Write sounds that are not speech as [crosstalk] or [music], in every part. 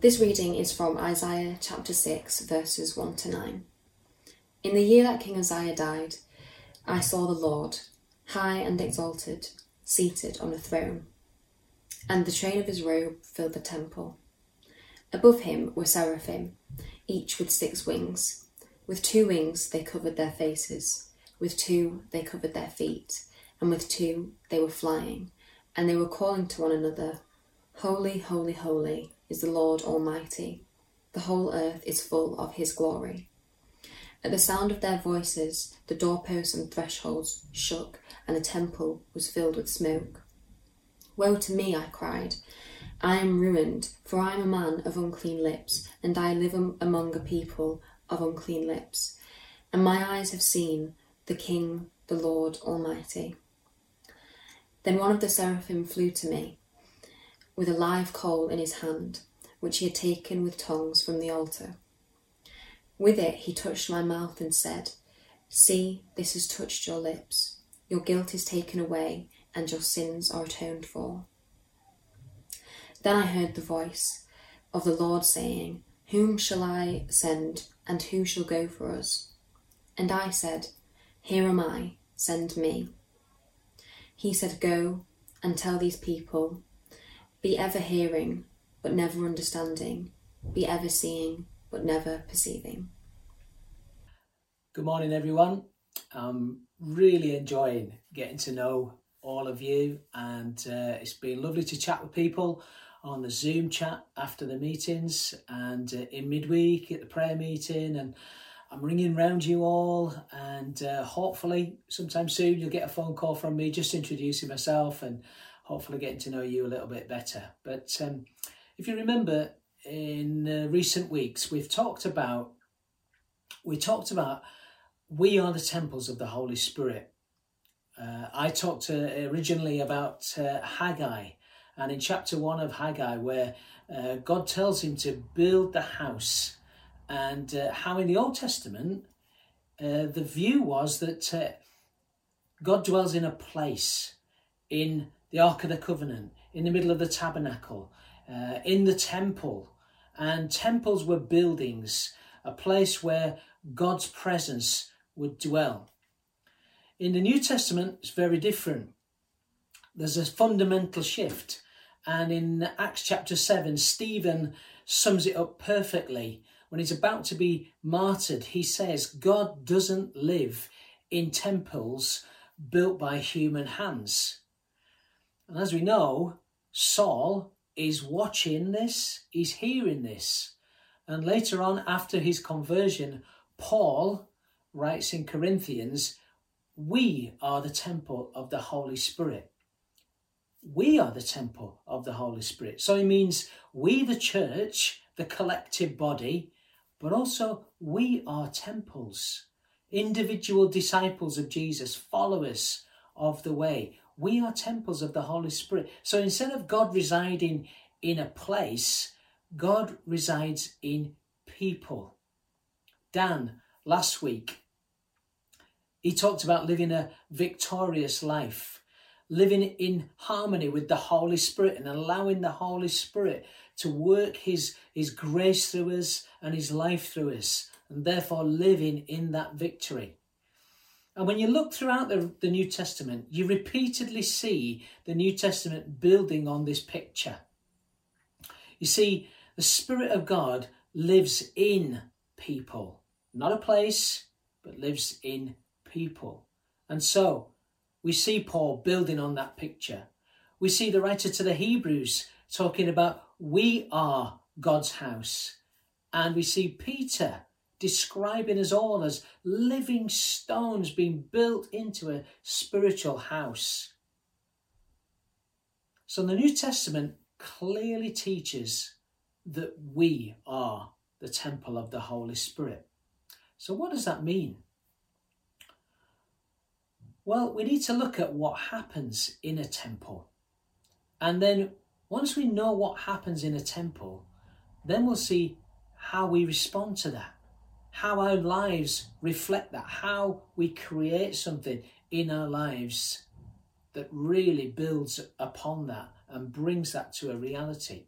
This reading is from Isaiah chapter 6, verses 1 to 9. In the year that King Uzziah died, I saw the Lord, high and exalted, seated on a throne, and the train of his robe filled the temple. Above him were seraphim, each with six wings. With two wings they covered their faces, with two they covered their feet, and with two they were flying, and they were calling to one another, Holy, holy, holy is the Lord Almighty. The whole earth is full of his glory. At the sound of their voices, the doorposts and thresholds shook, and the temple was filled with smoke. Woe to me, I cried. I am ruined, for I am a man of unclean lips, and I live among a people of unclean lips. And my eyes have seen the King, the Lord Almighty. Then one of the seraphim flew to me with a live coal in his hand, which he had taken with tongs from the altar. With it he touched my mouth and said, See, this has touched your lips. Your guilt is taken away, and your sins are atoned for. Then I heard the voice of the Lord saying, Whom shall I send, and who shall go for us? And I said, Here am I, send me. He said, Go and tell these people be ever hearing, but never understanding. Be ever seeing, but never perceiving. Good morning, everyone. I'm really enjoying getting to know all of you, and uh, it's been lovely to chat with people on the Zoom chat after the meetings and uh, in midweek at the prayer meeting. And I'm ringing round you all, and uh, hopefully, sometime soon, you'll get a phone call from me just introducing myself and hopefully getting to know you a little bit better. But um, if you remember, in uh, recent weeks, we've talked about we talked about we are the temples of the Holy Spirit. Uh, I talked uh, originally about uh, Haggai, and in chapter one of Haggai, where uh, God tells him to build the house, and uh, how in the Old Testament the view was that God dwells in a place, in the Ark of the Covenant, in the middle of the tabernacle, uh, in the temple. And temples were buildings, a place where God's presence would dwell. In the New Testament, it's very different. There's a fundamental shift. And in Acts chapter 7, Stephen sums it up perfectly. When he's about to be martyred, he says, God doesn't live in temples built by human hands. And as we know, Saul is watching this, he's hearing this. And later on, after his conversion, Paul writes in Corinthians, We are the temple of the Holy Spirit. We are the temple of the Holy Spirit. So he means we, the church, the collective body, but also we are temples, individual disciples of Jesus, followers of the way we are temples of the Holy Spirit. So instead of God residing in a place, God resides in people. Dan, last week, he talked about living a victorious life, living in harmony with the Holy Spirit and allowing the Holy Spirit to work his, his grace through us and his life through us, and therefore living in that victory. And when you look throughout the, the New Testament, you repeatedly see the New Testament building on this picture. You see, the Spirit of God lives in people, not a place, but lives in people. And so we see Paul building on that picture. We see the writer to the Hebrews talking about we are God's house. And we see Peter describing us all as living stones being built into a spiritual house. So the New Testament clearly teaches that we are the temple of the Holy Spirit. So, what does that mean? Well, we need to look at what happens in a temple. And then, once we know what happens in a temple, then we'll see how we respond to that how our lives reflect that, how we create something in our lives that really builds upon that and brings that to a reality.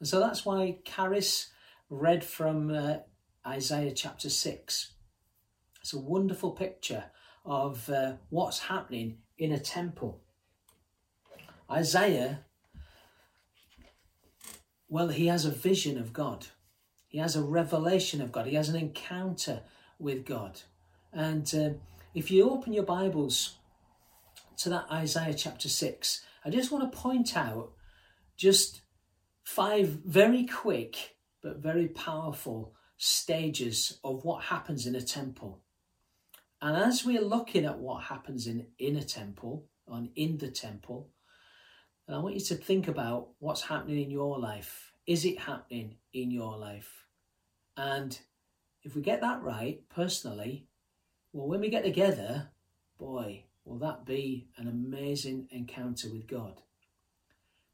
And so that's why Caris read from uh, Isaiah chapter 6. It's a wonderful picture of uh, what's happening in a temple. Isaiah, well, he has a vision of God. He has a revelation of God. He has an encounter with God. And uh, if you open your Bibles to that Isaiah chapter 6, I just want to point out just five very quick but very powerful stages of what happens in a temple. And as we're looking at what happens in, in a temple, on in the temple, and I want you to think about what's happening in your life. Is it happening in your life? And if we get that right, personally, well, when we get together, boy, will that be an amazing encounter with God.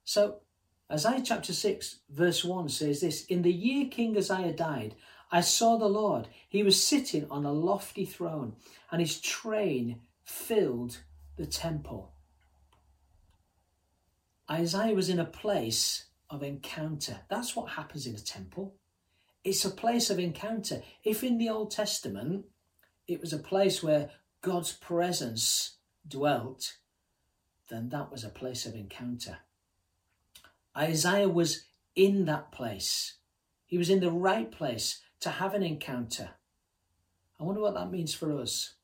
So, Uzziah chapter 6, verse 1 says this In the year King Isaiah died, I saw the Lord. He was sitting on a lofty throne, and his train filled the temple. Isaiah was in a place of encounter. That's what happens in a temple. It's a place of encounter. If in the Old Testament it was a place where God's presence dwelt, then that was a place of encounter. Isaiah was in that place. He was in the right place to have an encounter. I wonder what that means for us.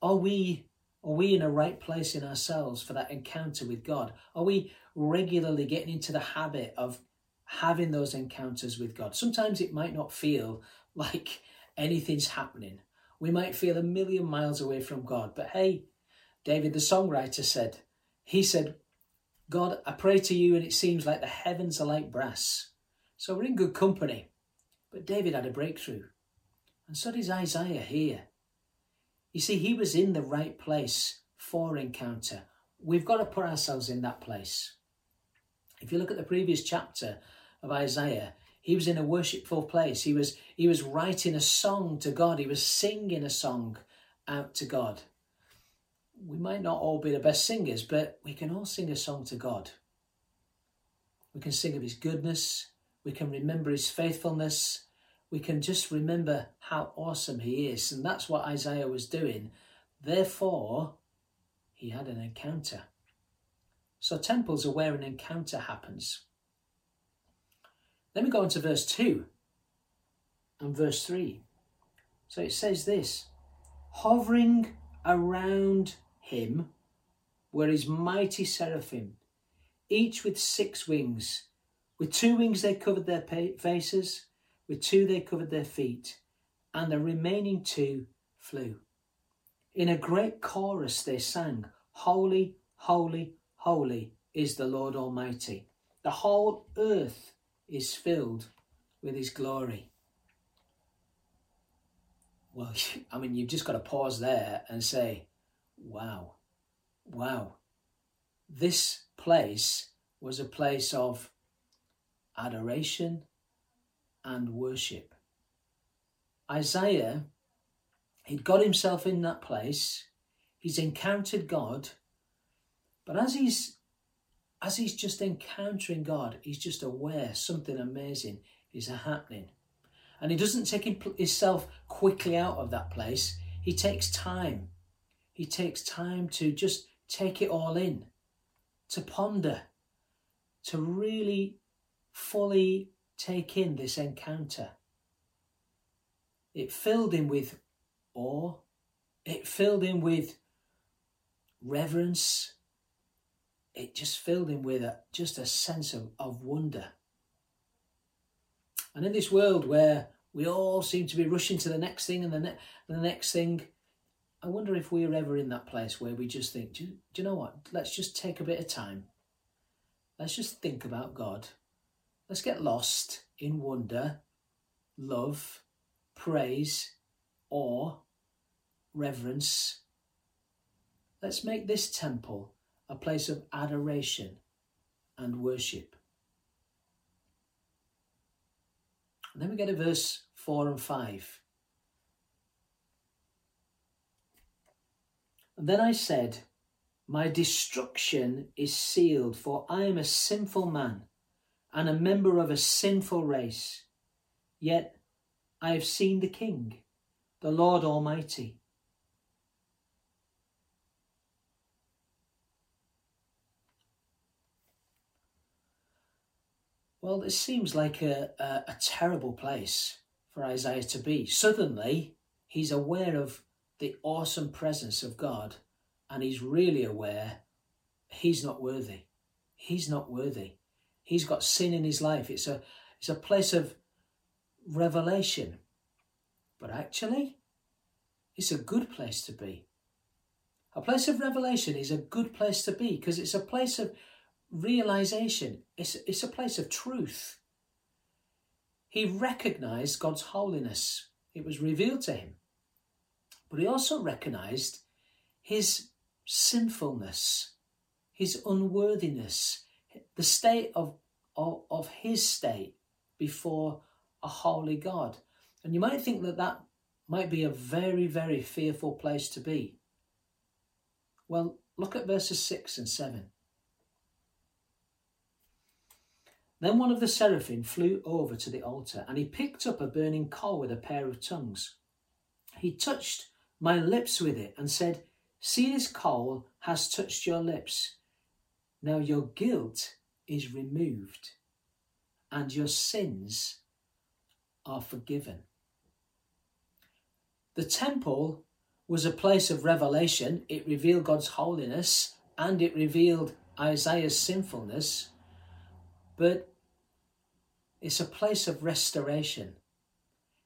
Are we are we in a right place in ourselves for that encounter with God? Are we regularly getting into the habit of having those encounters with God? Sometimes it might not feel [laughs] like anything's happening. We might feel a million miles away from God. But hey, David the songwriter said, he said, God, I pray to you, and it seems like the heavens are like brass. So we're in good company. But David had a breakthrough. And so does Isaiah here. You see, he was in the right place for encounter. We've got to put ourselves in that place. If you look at the previous chapter of Isaiah, he was in a worshipful place. He was, he was writing a song to God. He was singing a song out to God we might not all be the best singers, but we can all sing a song to God. We can sing of His goodness, we can remember His faithfulness, we can just remember how awesome He is. And that's what Isaiah was doing. Therefore, he had an encounter. So, temples are where an encounter happens. Then we go on to verse 2 and verse 3. So it says this hovering around him were his mighty seraphim, each with six wings. With two wings they covered their faces, with two they covered their feet, and the remaining two flew. In a great chorus they sang, Holy, holy, holy is the Lord Almighty. The whole earth is filled with his glory. Well, [laughs] I mean, you've just got to pause there and say, wow, wow. This place was a place of adoration and worship. Isaiah, he'd got himself in that place, he's encountered God, but as he's as he's just encountering God, he's just aware something amazing is happening. And he doesn't take himself quickly out of that place. He takes time he takes time to just take it all in, to ponder, to really fully take in this encounter. It filled him with awe, it filled him with reverence, it just filled him with a, just a sense of, of wonder. And in this world where we all seem to be rushing to the next thing and the, ne- the next thing, I wonder if we're ever in that place where we just think, do, do you know what? Let's just take a bit of time. Let's just think about God. Let's get lost in wonder, love, praise, awe, reverence. Let's make this temple a place of adoration and worship. And then we get to verse 4 and 5. And then I said, My destruction is sealed, for I am a sinful man, and a member of a sinful race. Yet I have seen the King, the Lord Almighty. Well, this seems like a, a, a, terrible place for Isaiah to be. Suddenly, he's aware of the awesome presence of God, and he's really aware he's not worthy. He's not worthy. He's got sin in his life. It's a, it's a place of revelation. But actually, it's a good place to be. A place of revelation is a good place to be because it's a place of realization, it's, it's a place of truth. He recognized God's holiness, it was revealed to him. But he also recognized his sinfulness, his unworthiness, the state of, of, of his state before a holy God. And you might think that that might be a very, very fearful place to be. Well, look at verses 6 and 7. Then one of the seraphim flew over to the altar, and he picked up a burning coal with a pair of tongues. He touched my lips with it and said, See, this coal has touched your lips. Now your guilt is removed, and your sins are forgiven. The temple was a place of revelation. It revealed God's holiness and it revealed Isaiah's sinfulness but it's a place of restoration.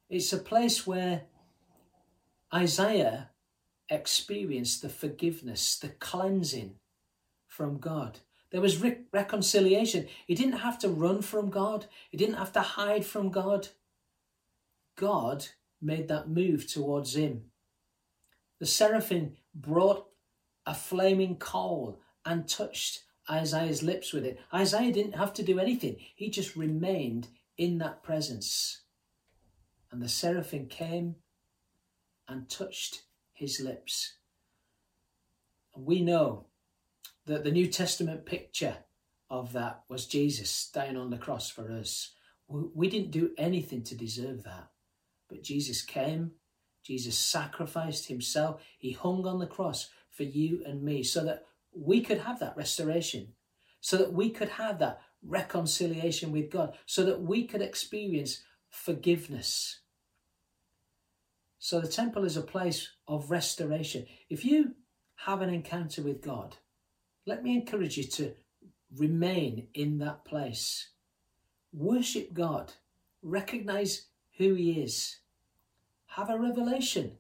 It's a place where Isaiah experienced the forgiveness, the cleansing from God. There was re- reconciliation. He didn't have to run from God, he didn't have to hide from God. God made that move towards him. The seraphim brought a flaming coal and touched Isaiah's lips with it. Isaiah didn't have to do anything, he just remained in that presence. And the seraphim came and touched his lips. And we know that the New Testament picture of that was Jesus dying on the cross for us. We didn't do anything to deserve that. But Jesus came, Jesus sacrificed himself, he hung on the cross for you and me so that we could have that restoration, so that we could have that reconciliation with God, so that we could experience forgiveness. So the temple is a place of restoration. If you have an encounter with God, let me encourage you to remain in that place. Worship God, recognize who He is, have a revelation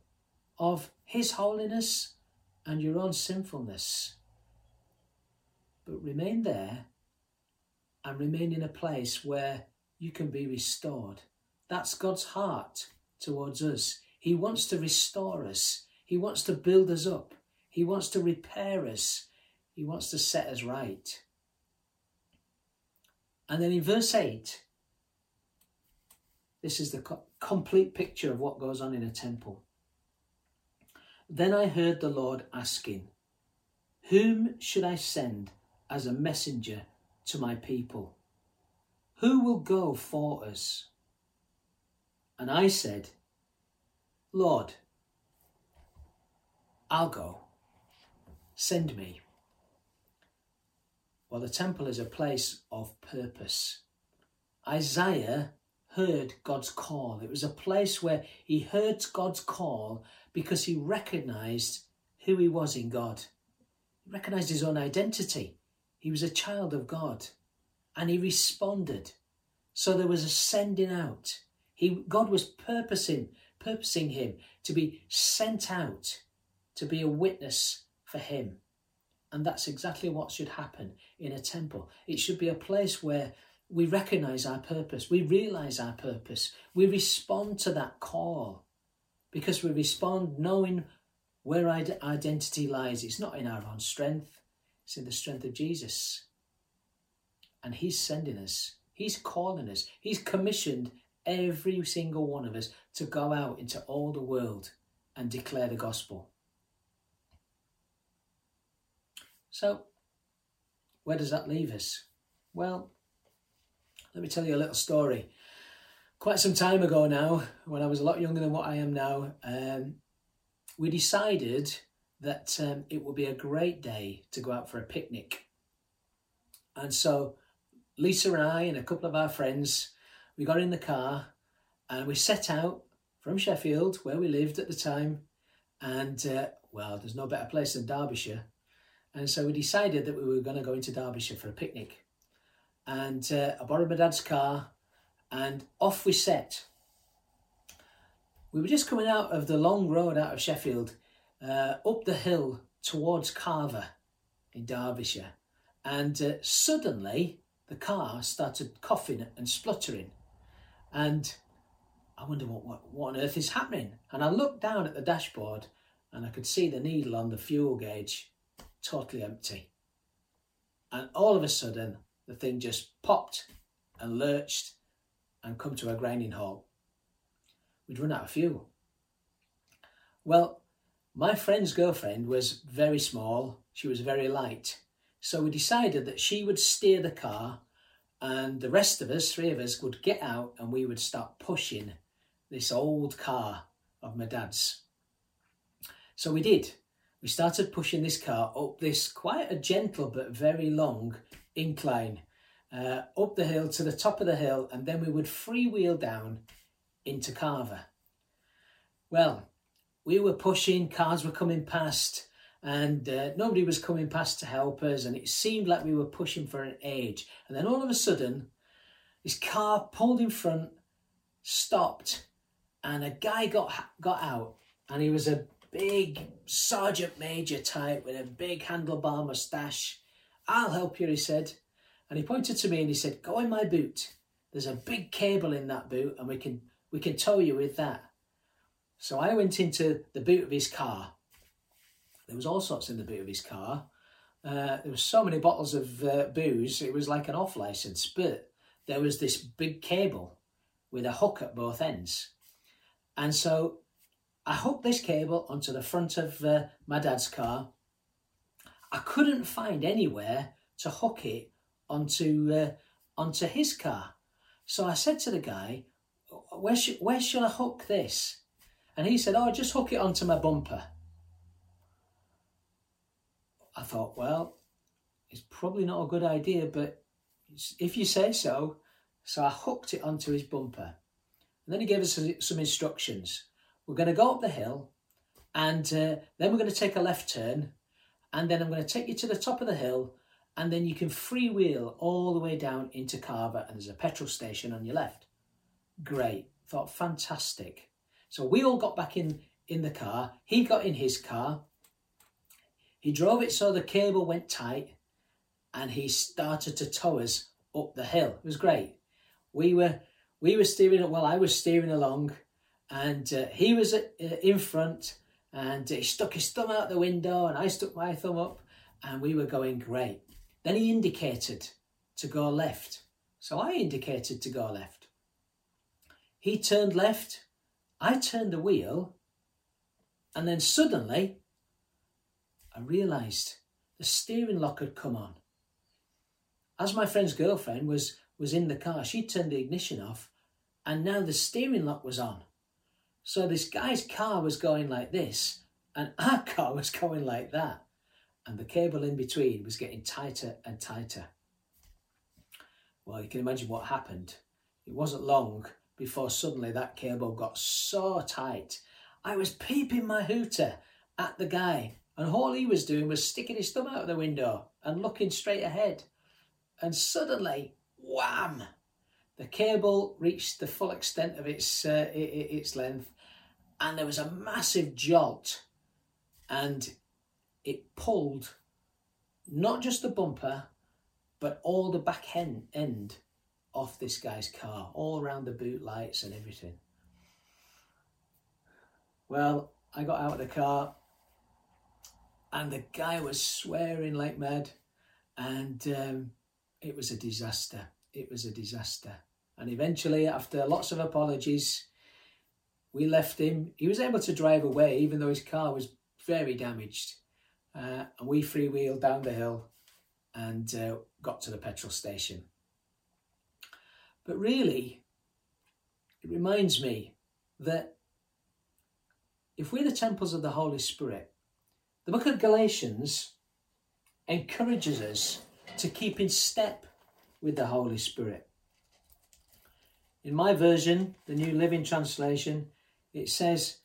of His holiness and your own sinfulness but remain there and remain in a place where you can be restored. That's God's heart towards us. He wants to restore us, He wants to build us up, He wants to repair us, He wants to set us right. And then in verse 8, this is the co- complete picture of what goes on in a temple. Then I heard the Lord asking, Whom should I send as a messenger to my people? Who will go for us? And I said, Lord, I'll go. Send me. Well, the temple is a place of purpose. Isaiah heard God's call. It was a place where he heard God's call because he recognized who he was in God. He recognized his own identity. He was a child of God and he responded. So there was a sending out. He, God was purposing, purposing him to be sent out to be a witness for him. And that's exactly what should happen in a temple. It should be a place where we recognize our purpose, we realize our purpose, we respond to that call because we respond knowing where our identity lies. It's not in our own strength, it's in the strength of Jesus. And He's sending us, He's calling us, He's commissioned every single one of us to go out into all the world and declare the gospel. So, where does that leave us? Well, Let me tell you a little story. Quite some time ago now, when I was a lot younger than what I am now, um, we decided that um, it would be a great day to go out for a picnic. And so Lisa and I and a couple of our friends, we got in the car and we set out from Sheffield, where we lived at the time. And uh, well, there's no better place than Derbyshire. And so we decided that we were going to go into Derbyshire for a picnic. And uh, I borrowed my dad's car and off we set. We were just coming out of the long road out of Sheffield, uh, up the hill towards Calver in Derbyshire. And uh, suddenly the car started coughing and spluttering. And I wonder what, what, what on earth is happening. And I looked down at the dashboard and I could see the needle on the fuel gauge totally empty. And all of a sudden, the thing just popped and lurched and come to a grinding halt. We'd run out of fuel. Well, my friend's girlfriend was very small, she was very light. So we decided that she would steer the car and the rest of us, three of us, would get out and we would start pushing this old car of my dad's. So we did. We started pushing this car up this quite a gentle but very long incline, uh, up the hill to the top of the hill, and then we would freewheel down into Calver. Well, we were pushing, cars were coming past, and uh, nobody was coming past to help us, and it seemed like we were pushing for an age. And then all of a sudden, this car pulled in front, stopped, and a guy got got out, and he was a big sergeant major type with a big handlebar moustache. I'll help you, he said, and he pointed to me and he said, "Go in my boot. There's a big cable in that boot, and we can we can tow you with that." So I went into the boot of his car. There was all sorts in the boot of his car. Uh, there were so many bottles of uh, booze, it was like an off license, but there was this big cable with a hook at both ends. And so I hooked this cable onto the front of uh, my dad's car. I couldn't find anywhere to hook it onto uh, onto his car. So I said to the guy, where, sh- where shall I hook this? And he said, Oh, just hook it onto my bumper. I thought, well, it's probably not a good idea, but if you say so. So I hooked it onto his bumper. And then he gave us some instructions. We're going to go up the hill, and uh, then we're going to take a left turn, and then I'm going to take you to the top of the hill, and then you can freewheel all the way down into Calver, and there's a petrol station on your left. Great. Thought fantastic. So we all got back in in the car. He got in his car. He drove it so the cable went tight, and he started to tow us up the hill. It was great. We were we were steering. Well, I was steering along, and uh, he was uh, in front, and he stuck his thumb out the window, and I stuck my thumb up, and we were going great. Then he indicated to go left, so I indicated to go left. He turned left, I turned the wheel, and then suddenly I realised the steering lock had come on. As my friend's girlfriend was, was in the car, she turned the ignition off, and now the steering lock was on. So this guy's car was going like this, and [laughs] our car was going like that, and the cable in between was getting tighter and tighter. Well, you can imagine what happened. It wasn't long before suddenly that cable got so tight. I was peeping my hooter at the guy, and all he was doing was sticking his thumb out of the window and looking straight ahead. And suddenly, wham! The cable reached the full extent of its uh, its length, and there was a massive jolt, and it pulled not just the bumper, but all the back end, end off this guy's car, all around the boot lights and everything. Well, I got out of the car and the guy was swearing like mad, and um, it was a disaster. It was a disaster. And eventually, after lots of apologies, we left him. He was able to drive away, even though his car was very damaged. Uh, and we freewheeled down the hill and uh, got to the petrol station. But really, it reminds me that if we're the temples of the Holy Spirit, the book of Galatians encourages us to keep in step with the Holy Spirit. In my version, the New Living Translation, it says,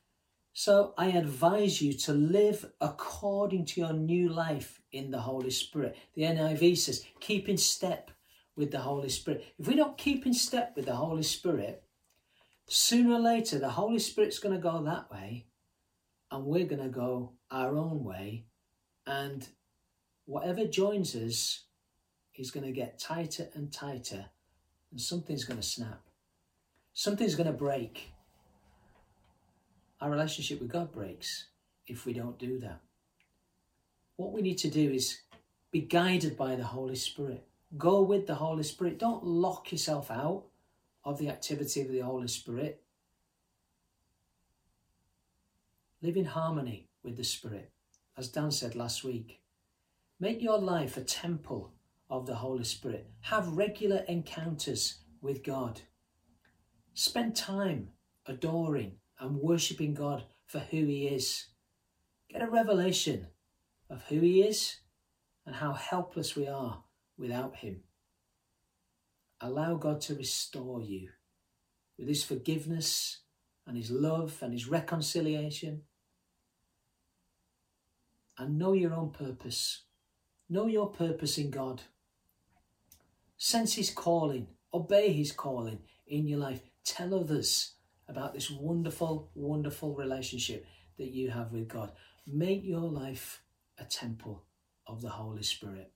So I advise you to live according to your new life in the Holy Spirit. The NIV says, Keep in step with the Holy Spirit. If we don't keep in step with the Holy Spirit, sooner or later the Holy Spirit's going to go that way and we're going to go our own way. And whatever joins us is going to get tighter and tighter, and something's going to snap. Something's going to break. Our relationship with God breaks if we don't do that. What we need to do is be guided by the Holy Spirit. Go with the Holy Spirit. Don't lock yourself out of the activity of the Holy Spirit. Live in harmony with the Spirit. As Dan said last week, make your life a temple of the Holy Spirit. Have regular encounters with God. Spend time adoring and worshipping God for who He is. Get a revelation of who He is and how helpless we are without Him. Allow God to restore you with His forgiveness and His love and His reconciliation. And know your own purpose. Know your purpose in God. Sense His calling. Obey His calling in your life. Tell others about this wonderful, wonderful relationship that you have with God. Make your life a temple of the Holy Spirit.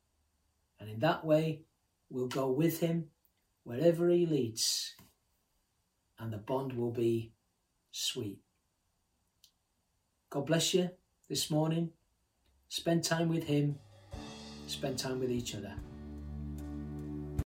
And in that way, we'll go with Him wherever He leads, and the bond will be sweet. God bless you this morning. Spend time with Him, spend time with each other.